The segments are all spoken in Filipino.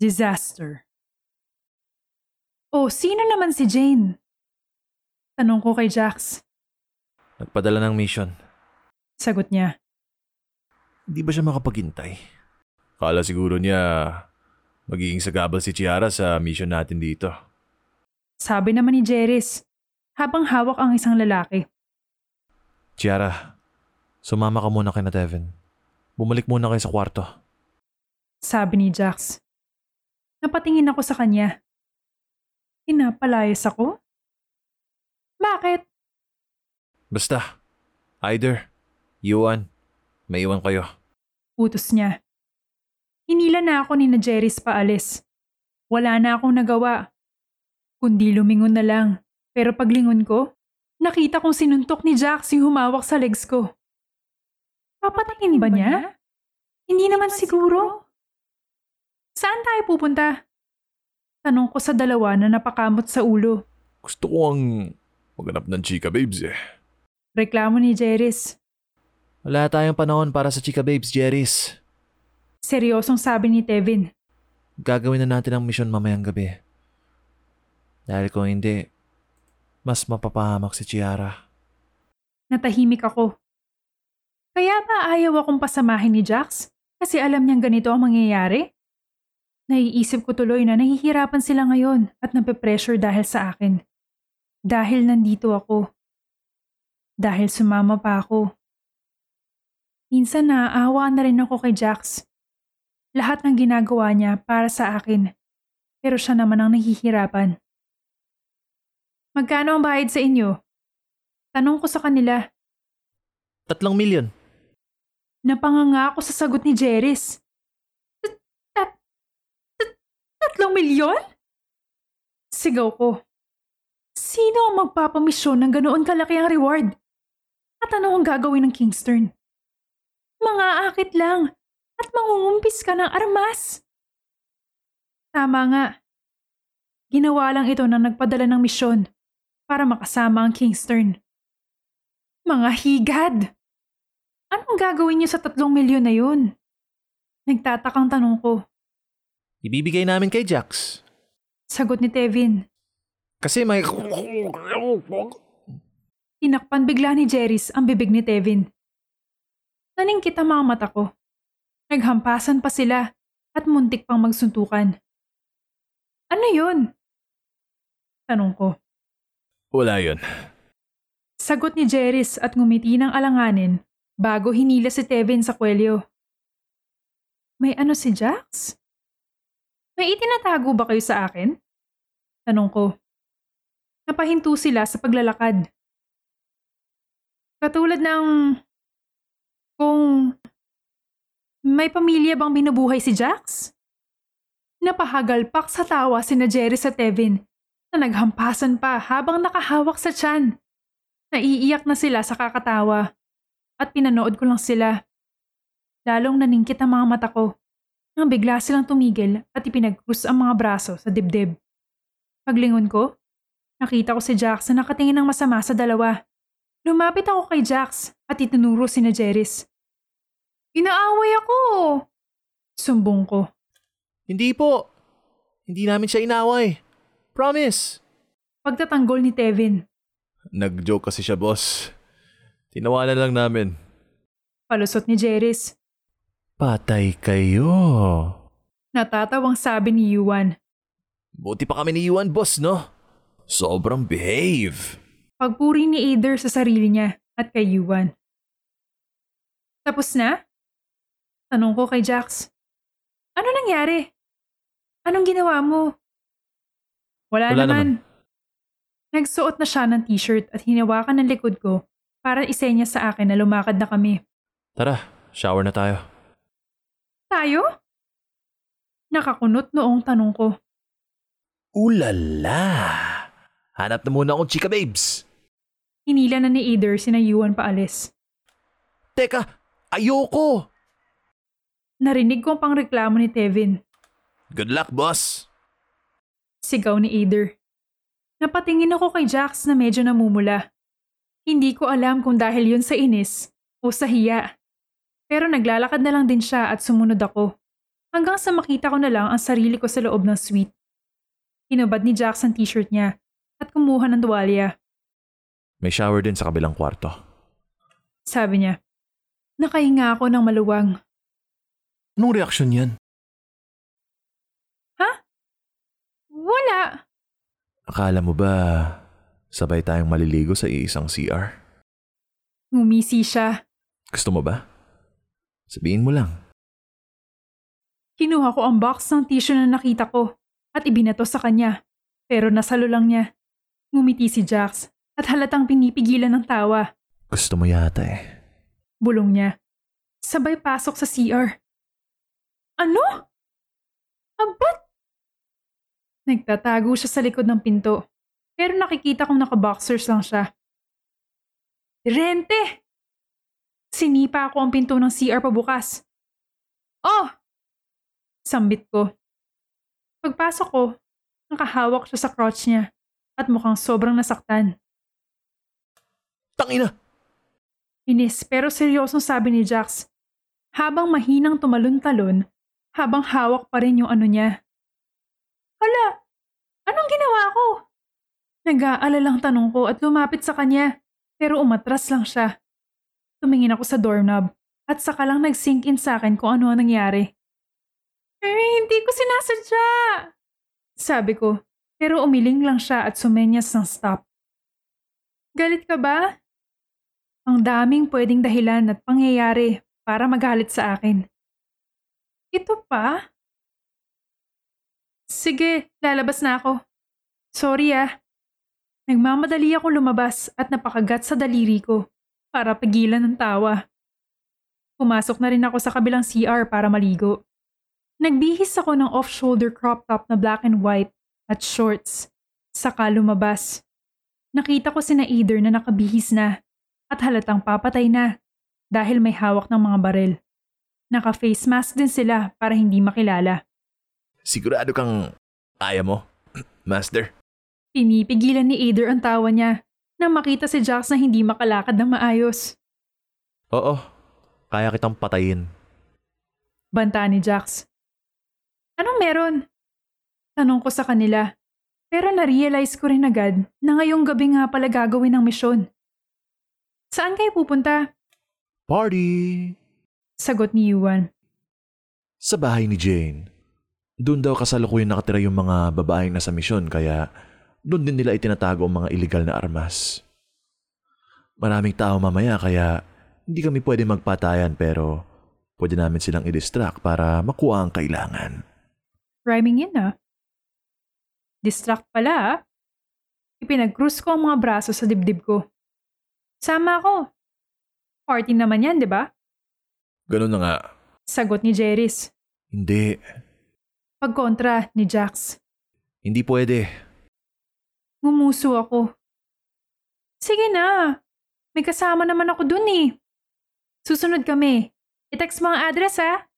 Disaster Oh, sino naman si Jane? Tanong ko kay Jax. Nagpadala ng mission. Sagot niya. Hindi ba siya makapaghintay? Kala siguro niya magiging sagabal si Chiara sa mission natin dito. Sabi naman ni Jeris, habang hawak ang isang lalaki. Chiara, sumama ka muna kay na Devin. Bumalik muna kayo sa kwarto. Sabi ni Jax. Napatingin ako sa kanya. Pinapalayas ako? Bakit? Basta, either, Yuan, may iwan kayo. Utos niya. Hinila na ako ni na Jeris paalis. Wala na akong nagawa. Kundi lumingon na lang. Pero paglingon ko, nakita kong sinuntok ni Jax yung humawak sa legs ko. Papatayin ba niya? Hindi naman siguro. Saan tayo pupunta? Tanong ko sa dalawa na napakamot sa ulo. Gusto ko ang maghanap ng chika babes eh. Reklamo ni Jeris. Wala tayong panahon para sa chika babes, Jerry's. Seryosong sabi ni Tevin. Gagawin na natin ang mission mamayang gabi. Dahil kung hindi, mas mapapahamak si Chiara. Natahimik ako. Kaya ba ayaw akong pasamahin ni Jax? Kasi alam niyang ganito ang mangyayari? Naiisip ko tuloy na nahihirapan sila ngayon at nape-pressure dahil sa akin. Dahil nandito ako. Dahil sumama pa ako. Minsan naaawa na rin ako kay Jax. Lahat ng ginagawa niya para sa akin. Pero siya naman ang nahihirapan. Magkano ang bayad sa inyo? Tanong ko sa kanila. Tatlong milyon. Napanganga ako sa sagot ni Jeris. Tat- tat- tat- Tatlong milyon? Sigaw ko. Sino ang magpapamisyon ng ganoon kalaki ang reward? At ano ang gagawin ng Kingston? Mga akit lang at mangungumpis ka ng armas. Tama nga. Ginawa lang ito na nagpadala ng misyon para makasama ang Kingston. Mga higad! Anong gagawin niyo sa tatlong milyon na yun? Nagtatakang tanong ko. Ibibigay namin kay Jax. Sagot ni Tevin. Kasi may... Tinakpan bigla ni Jeris ang bibig ni Tevin. Naningkit ang mga mata ko. Naghampasan pa sila at muntik pang magsuntukan. Ano yun? Tanong ko. Wala yun. Sagot ni Jeris at ngumiti ng alanganin bago hinila si Tevin sa kwelyo. May ano si Jax? May itinatago ba kayo sa akin? Tanong ko. Napahinto sila sa paglalakad. Katulad ng... Kung... May pamilya bang binubuhay si Jax? Napahagalpak sa tawa si na Jerry sa Tevin na naghampasan pa habang nakahawak sa tiyan. Naiiyak na sila sa kakatawa at pinanood ko lang sila. Lalong naningkit ang mga mata ko nang bigla silang tumigil at ipinagkrus ang mga braso sa dibdib. Paglingon ko, nakita ko si Jax na nakatingin ng masama sa dalawa. Lumapit ako kay Jax at itinuro si na Jeris. Inaaway ako! Sumbong ko. Hindi po. Hindi namin siya inaway. Promise. Pagtatanggol ni Tevin, Nag-joke kasi siya, boss. Tinawanan lang namin. palusot ni Jeris. Patay kayo. Natatawang sabi ni Yuan. Buti pa kami ni Yuan, boss, no? Sobrang behave. Pagpuri ni Ader sa sarili niya at kay Yuan. Tapos na? Tanong ko kay Jax. Ano nangyari? Anong ginawa mo? Wala, Wala naman. Nagsuot na siya ng t-shirt at hinawakan ng likod ko para isenya sa akin na lumakad na kami. Tara, shower na tayo. Tayo? Nakakunot noong tanong ko. Ulala! Hanap na muna akong chika babes. Hinila na ni Eider sina Yuan paalis. Teka, ayoko! Narinig ko ang pangreklamo ni Tevin. Good luck, boss! Sigaw ni Eider. Napatingin ako kay Jax na medyo namumula. Hindi ko alam kung dahil yun sa inis o sa hiya. Pero naglalakad na lang din siya at sumunod ako. Hanggang sa makita ko na lang ang sarili ko sa loob ng suite. Hinubad ni Jax ang t-shirt niya at kumuha ng tuwalya. May shower din sa kabilang kwarto. Sabi niya. Nakahinga ako ng maluwang. Anong reaksyon yan? Wala. Akala mo ba sabay tayong maliligo sa iisang CR? Ngumisi siya. Gusto mo ba? Sabihin mo lang. Kinuha ko ang box ng tissue na nakita ko at ibinato sa kanya. Pero nasalo lang niya. Ngumiti si Jax at halatang pinipigilan ng tawa. Gusto mo yata eh. Bulong niya. Sabay pasok sa CR. Ano? Abat? Nagtatago siya sa likod ng pinto. Pero nakikita kong nakaboxers lang siya. Rente! Sinipa ako ang pinto ng CR pabukas. Oh! Sambit ko. Pagpasok ko, nakahawak siya sa crotch niya at mukhang sobrang nasaktan. Tangina! Inis pero seryosong sabi ni Jax. Habang mahinang tumalon-talon, habang hawak pa rin yung ano niya. Hala, anong ginawa ko? Nag-aalalang tanong ko at lumapit sa kanya, pero umatras lang siya. Tumingin ako sa doorknob at saka lang nag-sink in sa akin kung ano ang nangyari. Eh, hindi ko sinasadya! Sabi ko, pero umiling lang siya at sumenyas ng stop. Galit ka ba? Ang daming pwedeng dahilan at pangyayari para magalit sa akin. Ito pa? Sige, lalabas na ako. Sorry ah. Nagmamadali ako lumabas at napakagat sa daliri ko para pigilan ng tawa. Pumasok na rin ako sa kabilang CR para maligo. Nagbihis ako ng off-shoulder crop top na black and white at shorts. Saka lumabas. Nakita ko si Eider na nakabihis na at halatang papatay na dahil may hawak ng mga baril. Naka-face mask din sila para hindi makilala. Sigurado kang kaya mo, Master? Pinipigilan ni Eider ang tawa niya nang makita si Jax na hindi makalakad ng maayos. Oo, kaya kitang patayin. Banta ni Jax. Anong meron? Tanong ko sa kanila. Pero na-realize ko rin agad na ngayong gabi nga pala gagawin ang misyon. Saan kayo pupunta? Party! Sagot ni Yuan. Sa bahay ni Jane. Doon daw kasalukuyan nakatira yung mga babaeng nasa misyon kaya doon din nila itinatago ang mga illegal na armas. Maraming tao mamaya kaya hindi kami pwede magpatayan pero pwede namin silang i-distract para makuha ang kailangan. Rhyming yun ah. Distract pala ah. Ipinag-cruise ko ang mga braso sa dibdib ko. Sama ako. Party naman yan, di ba? Ganun na nga. Sagot ni Jeris. Hindi. Pagkontra ni Jax. Hindi pwede. Ngumuso ako. Sige na. May kasama naman ako dun eh. Susunod kami. I-text mo ang address ha.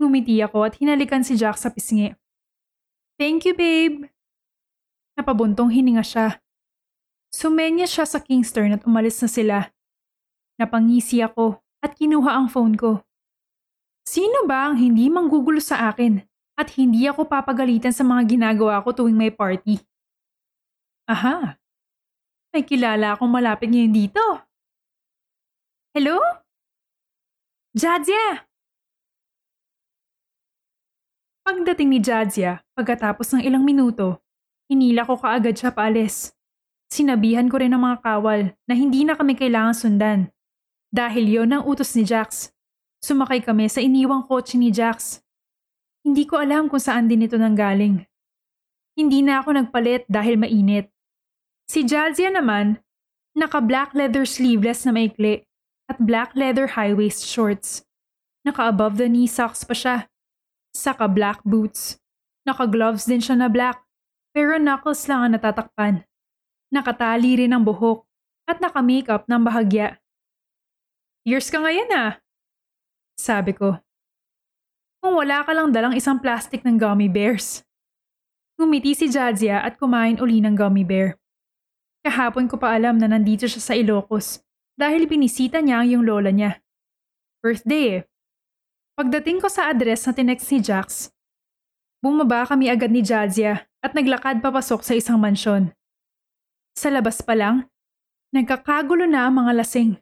Ngumiti ako at hinalikan si Jack sa pisngi. Thank you, babe. Napabuntong hininga siya. Sumenya siya sa Kingston at umalis na sila. Napangisi ako at kinuha ang phone ko. Sino ba ang hindi manggugulo sa akin at hindi ako papagalitan sa mga ginagawa ko tuwing may party? Aha, may kilala akong malapit ngayon dito. Hello? Jadzia! Pagdating ni Jadzia, pagkatapos ng ilang minuto, hinila ko kaagad siya paalis. Sinabihan ko rin ang mga kawal na hindi na kami kailangan sundan. Dahil yon ang utos ni Jax. Sumakay kami sa iniwang kotse ni Jax. Hindi ko alam kung saan din ito nanggaling. Hindi na ako nagpalit dahil mainit. Si Jadzia naman, naka black leather sleeveless na maikli at black leather high-waist shorts. Naka above the knee socks pa siya. Saka black boots. Naka-gloves din siya na black, pero knuckles lang ang natatakpan. Nakatali rin ang buhok at naka-makeup ng bahagya. Years ka ngayon ah, sabi ko. Kung wala ka lang dalang isang plastic ng gummy bears. Ngumiti si Jadzia at kumain uli ng gummy bear. Kahapon ko pa alam na nandito siya sa Ilocos dahil binisita niya ang yung lola niya. Birthday eh. Pagdating ko sa address na tinext ni Jax, bumaba kami agad ni Jadzia at naglakad papasok sa isang mansyon. Sa labas pa lang, nagkakagulo na ang mga lasing.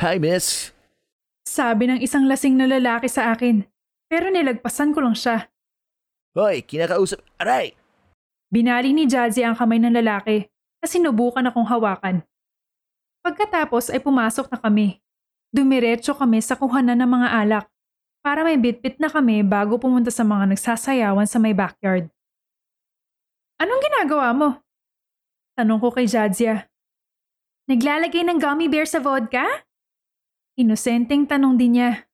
Hi, miss. Sabi ng isang lasing na lalaki sa akin, pero nilagpasan ko lang siya. Hoy, kinakausap. Aray! Binali ni Jazzy ang kamay ng lalaki na sinubukan akong hawakan. Pagkatapos ay pumasok na kami. Dumiretso kami sa kuhanan ng mga alak para may bitbit na kami bago pumunta sa mga nagsasayawan sa may backyard. Anong ginagawa mo? Tanong ko kay Jadzia. Naglalagay ng gummy bear sa vodka? Inosenteng tanong din niya.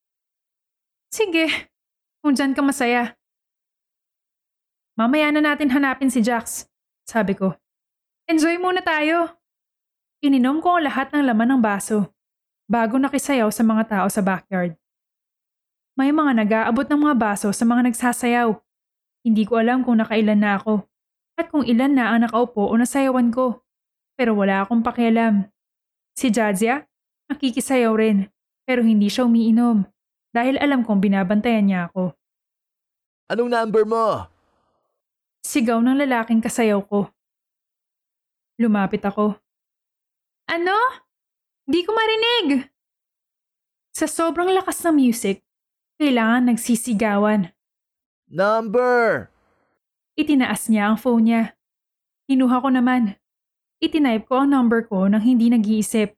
Sige, kung dyan ka masaya. Mamaya na natin hanapin si Jax, sabi ko. Enjoy muna tayo. Ininom ko ang lahat ng laman ng baso bago nakisayaw sa mga tao sa backyard. May mga nag-aabot ng mga baso sa mga nagsasayaw. Hindi ko alam kung nakailan na ako at kung ilan na ang nakaupo o nasayawan ko. Pero wala akong pakialam. Si Jadzia, nakikisayaw rin pero hindi siya umiinom dahil alam kong binabantayan niya ako. Anong number mo? Sigaw ng lalaking kasayaw ko. Lumapit ako. Ano? Di ko marinig. Sa sobrang lakas ng music, kailangan nagsisigawan. Number! Itinaas niya ang phone niya. Kinuha ko naman. Itinype ko ang number ko nang hindi nag-iisip.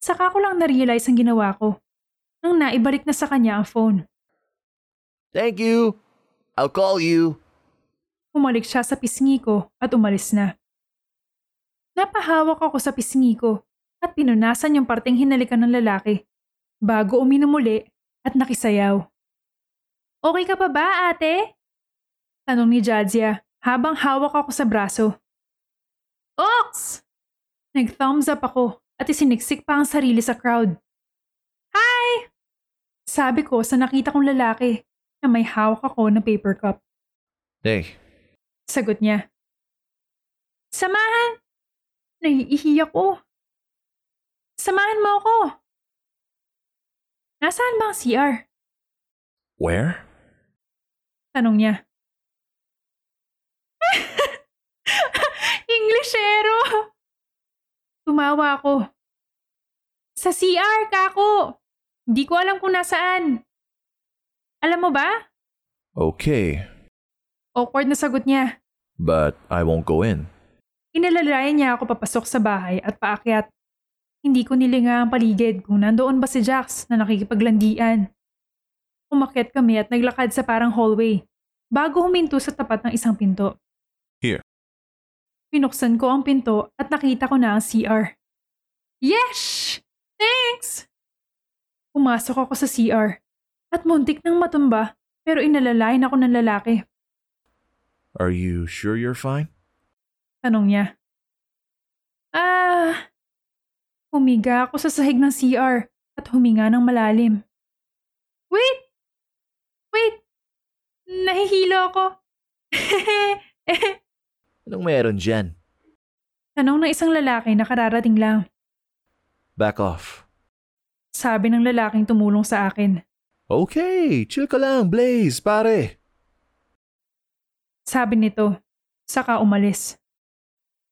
Saka ko lang na-realize ang ginawa ko nang naibalik na sa kanya ang phone. Thank you. I'll call you. Umalik siya sa pisngi ko at umalis na. Napahawak ako sa pisngi ko at pinunasan yung parteng hinalikan ng lalaki bago uminom uli at nakisayaw. Okay ka pa ba, ate? Tanong ni Jadzia habang hawak ako sa braso. Ox! Nag-thumbs up ako at isiniksik pa ang sarili sa crowd. Hi! Sabi ko sa nakita kong lalaki na may hawak ako na paper cup. Hey, Sagot niya. Samahan! Naiihi ako. Samahan mo ako. Nasaan ba ang CR? where? Tanong niya. Englishero! Tumawa ako. Sa CR, kako! Hindi ko alam kung nasaan. Alam mo ba? Okay, Awkward na sagot niya. but I won't go in. Inalalayan niya ako papasok sa bahay at paakyat. Hindi ko nilinga ang paligid kung nandoon ba si Jax na nakikipaglandian. Umakyat kami at naglakad sa parang hallway bago huminto sa tapat ng isang pinto. Here. Pinuksan ko ang pinto at nakita ko na ang CR. Yes! Thanks! Pumasok ako sa CR at muntik nang matumba pero inalalayan ako ng lalaki. Are you sure you're fine? Tanong niya. Ah, humiga ako sa sahig ng CR at huminga ng malalim. Wait! Wait! Nahihilo ako. Anong meron dyan? Tanong ng isang lalaki na kararating lang. Back off. Sabi ng lalaking tumulong sa akin. Okay, chill ka lang, Blaze, pare. Sabi nito, saka umalis.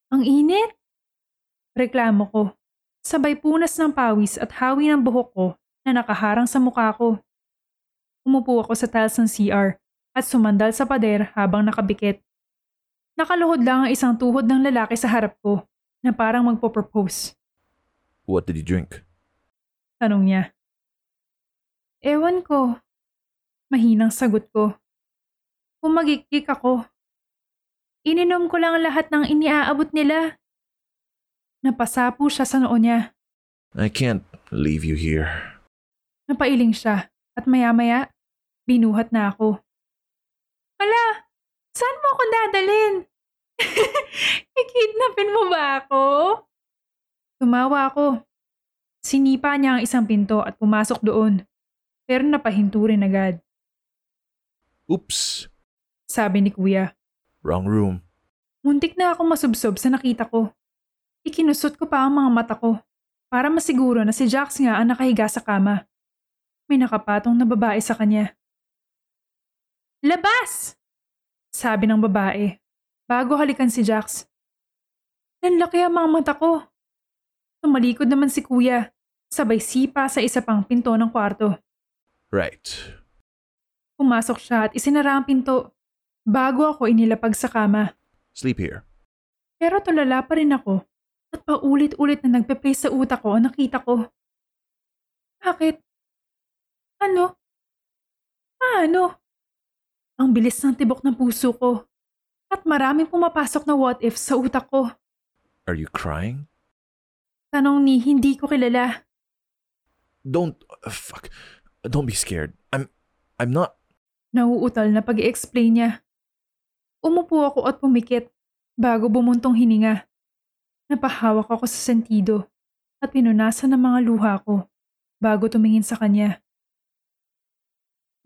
Ang init! Reklamo ko. Sabay punas ng pawis at hawi ng buhok ko na nakaharang sa mukha ko. Umupo ako sa tiles ng CR at sumandal sa pader habang nakabikit. Nakaluhod lang ang isang tuhod ng lalaki sa harap ko na parang magpo-propose. What did you drink? Tanong niya. Ewan ko. Mahinang sagot ko. Pumagikik ako. Ininom ko lang lahat ng iniaabot nila. Napasapo siya sa noo niya. I can't leave you here. Napailing siya at maya-maya, Binuhat na ako. Hala, saan mo ako dadalhin? Ikidnapin mo ba ako? Tumawa ako. Sinipa niya ang isang pinto at pumasok doon. Pero napahinto rin agad. Oops, Sabi ni kuya. Wrong room. Muntik na akong masubsob sa nakita ko. Ikinusot ko pa ang mga mata ko para masiguro na si Jax nga ang nakahiga sa kama. May nakapatong na babae sa kanya. Labas! Sabi ng babae bago halikan si Jax. Nanlaki ang mga mata ko. Tumalikod naman si kuya, sabay sipa sa isa pang pinto ng kwarto. Right. Pumasok siya at isinara ang pinto bago ako inilapag sa kama. Sleep here. Pero tulala pa rin ako at paulit-ulit na nagpe-play sa utak ko ang nakita ko. Bakit? Ano? Paano? Ang bilis ng tibok ng puso ko at maraming pumapasok na what if sa utak ko. Are you crying? Tanong ni hindi ko kilala. Don't, uh, fuck. Don't be scared. I'm, I'm not. Nauutal na pag explain niya. Umupo ako at pumikit bago bumuntong hininga. Napahawak ako sa sentido at pinunasan ng mga luha ko bago tumingin sa kanya.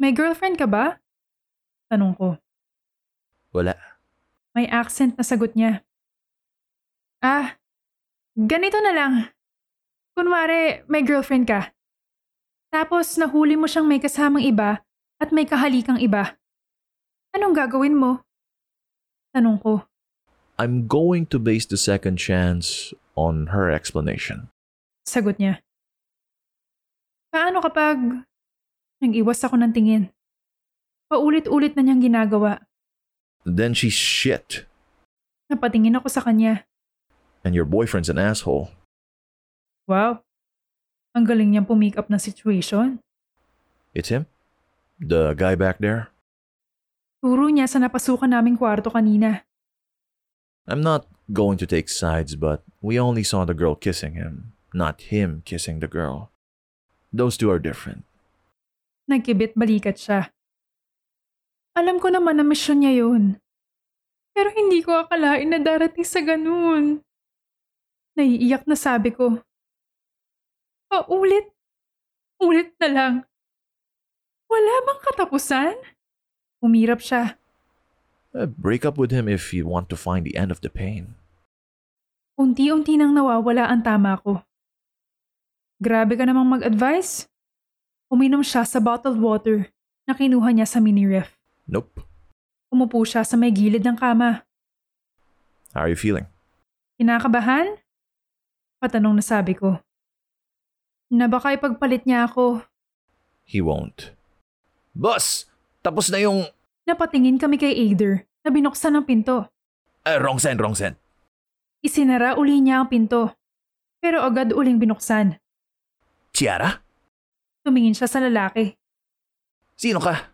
May girlfriend ka ba? Tanong ko. Wala. May accent na sagot niya. Ah, ganito na lang. Kunwari, may girlfriend ka. Tapos nahuli mo siyang may kasamang iba at may kahalikang iba. Anong gagawin mo? Tanong ko. I'm going to base the second chance on her explanation. Sagot niya. Paano kapag nag-iwas ako ng tingin? Paulit-ulit na niyang ginagawa. Then she's shit, Napatingin ako sa kanya. and your boyfriend's an asshole. Wow. Ang galing niyang pumick up ng situation. It's him? The guy back there? Turo niya sa napasukan naming kwarto kanina. I'm not going to take sides, but we only saw the girl kissing him, not him kissing the girl. Those two are different. Nagkibit balikat siya. Alam ko naman na misyon niya yun. Pero hindi ko akalain na darating sa ganun. Naiiyak na sabi ko. Paulit. Ulit na lang. Wala bang katapusan? Umirap siya. Uh, break up with him if you want to find the end of the pain. Unti-unti nang nawawala ang tama ko. Grabe ka namang mag-advise. Uminom siya sa bottled water na kinuha niya sa mini ref. Nope. Umupo siya sa may gilid ng kama. How are you feeling? Kinakabahan? Patanong na sabi ko. Na baka ipagpalit niya ako. He won't. Boss! Tapos na yung... Napatingin kami kay Ader na binuksan ang pinto. Uh, wrong send, wrong send. Isinara uli niya ang pinto. Pero agad uling binuksan. Chiara? Tumingin siya sa lalaki. Sino ka?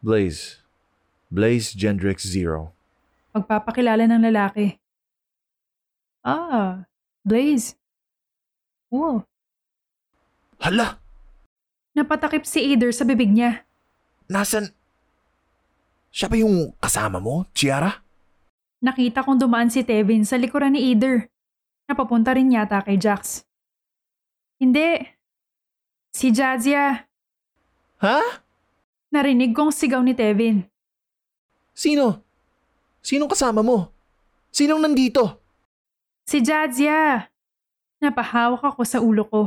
Blaze. Blaze Gendrix Zero. Pagpapakilala ng lalaki. Ah, Blaze. Wow. Hala! Napatakip si Ader sa bibig niya. Nasaan? Siya ba yung kasama mo, Chiara? Nakita kong dumaan si Tevin sa likuran ni Ader. Napapunta rin yata kay Jax. Hindi. Si Jadzia. Ha? Narinig kong sigaw ni Tevin. Sino? Sinong kasama mo? Sinong nandito? Si Jadzia! Napahawak ako sa ulo ko.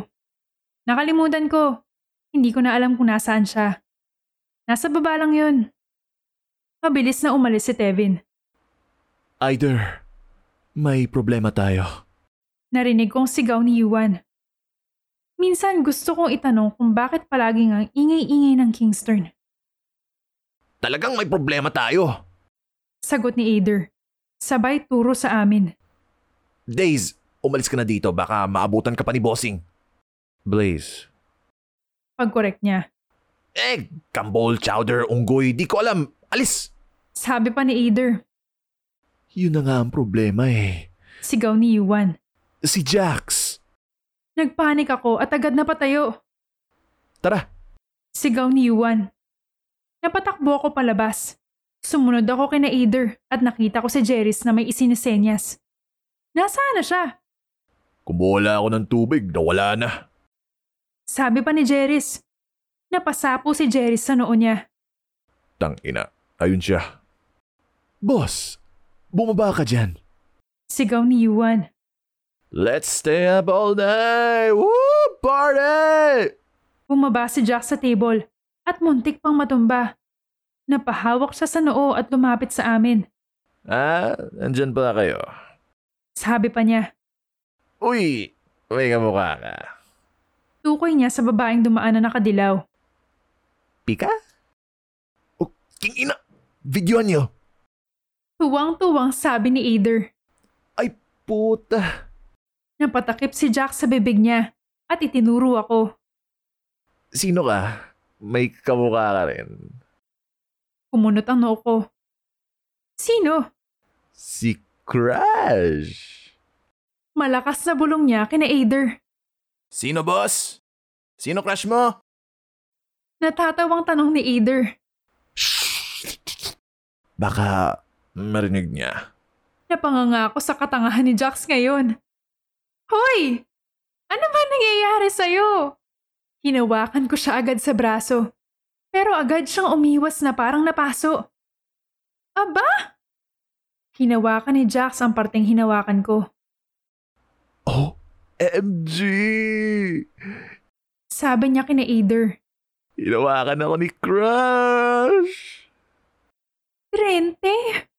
Nakalimutan ko. Hindi ko na alam kung nasaan siya. Nasa baba lang yun. Mabilis na umalis si Tevin. Either, may problema tayo. Narinig kong sigaw ni Yuan. Minsan gusto kong itanong kung bakit palaging ang ingay-ingay ng Kingston. Talagang may problema tayo. Sagot ni Ader. Sabay turo sa amin. Days, umalis ka na dito. Baka maabutan ka pa ni Bossing. Blaze. Pag-correct niya. Eh, kambol, chowder, unggoy, di ko alam. Alis! Sabi pa ni Ader. Yun na nga ang problema eh. Sigaw ni Yuan. Si Jax. Nagpanik ako at agad na patayo. Tara, Sigaw ni Yuan. Napatakbo ako palabas. Sumunod ako kina Ader at nakita ko si Jeris na may isinisenyas. Nasaan na siya? Kumuha ako ng tubig, nawala na. Sabi pa ni Jeris. Napasapo si Jeris sa noo niya. Tang ina, ayun siya. Boss, bumaba ka dyan. Sigaw ni Yuan. Let's stay up all night! Woo! Party! Bumaba si Jack sa table at muntik pang matumba. Napahawak siya sa noo at lumapit sa amin. Ah, nandyan pala kayo. Sabi pa niya, Uy, may kamukha ka. tukoy niya sa babaeng dumaan na nakadilaw. Pika? Oh, king ina! Videoan niyo! Tuwang-tuwang sabi ni Ader. Ay, puta! Napatakip si Jack sa bibig niya at itinuro ako. Sino ka? May kamukha ka rin. Kumunot ang noo ko. Sino? Si Crash! Malakas na bulong niya kina Ader. Sino, boss? Sino crush mo? Natatawang tanong ni Ader. Baka marinig niya. Napanganga ako sa katangahan ni Jax ngayon. Hoy! Ano ba nangyayari sa'yo? Hinawakan ko siya agad sa braso. Pero agad siyang umiwas na parang napaso. Aba! Hinawakan ni Jax ang parteng hinawakan ko. Oh, MG! Sabi niya kina Ader. Hinawakan ako ni Crush! Rente!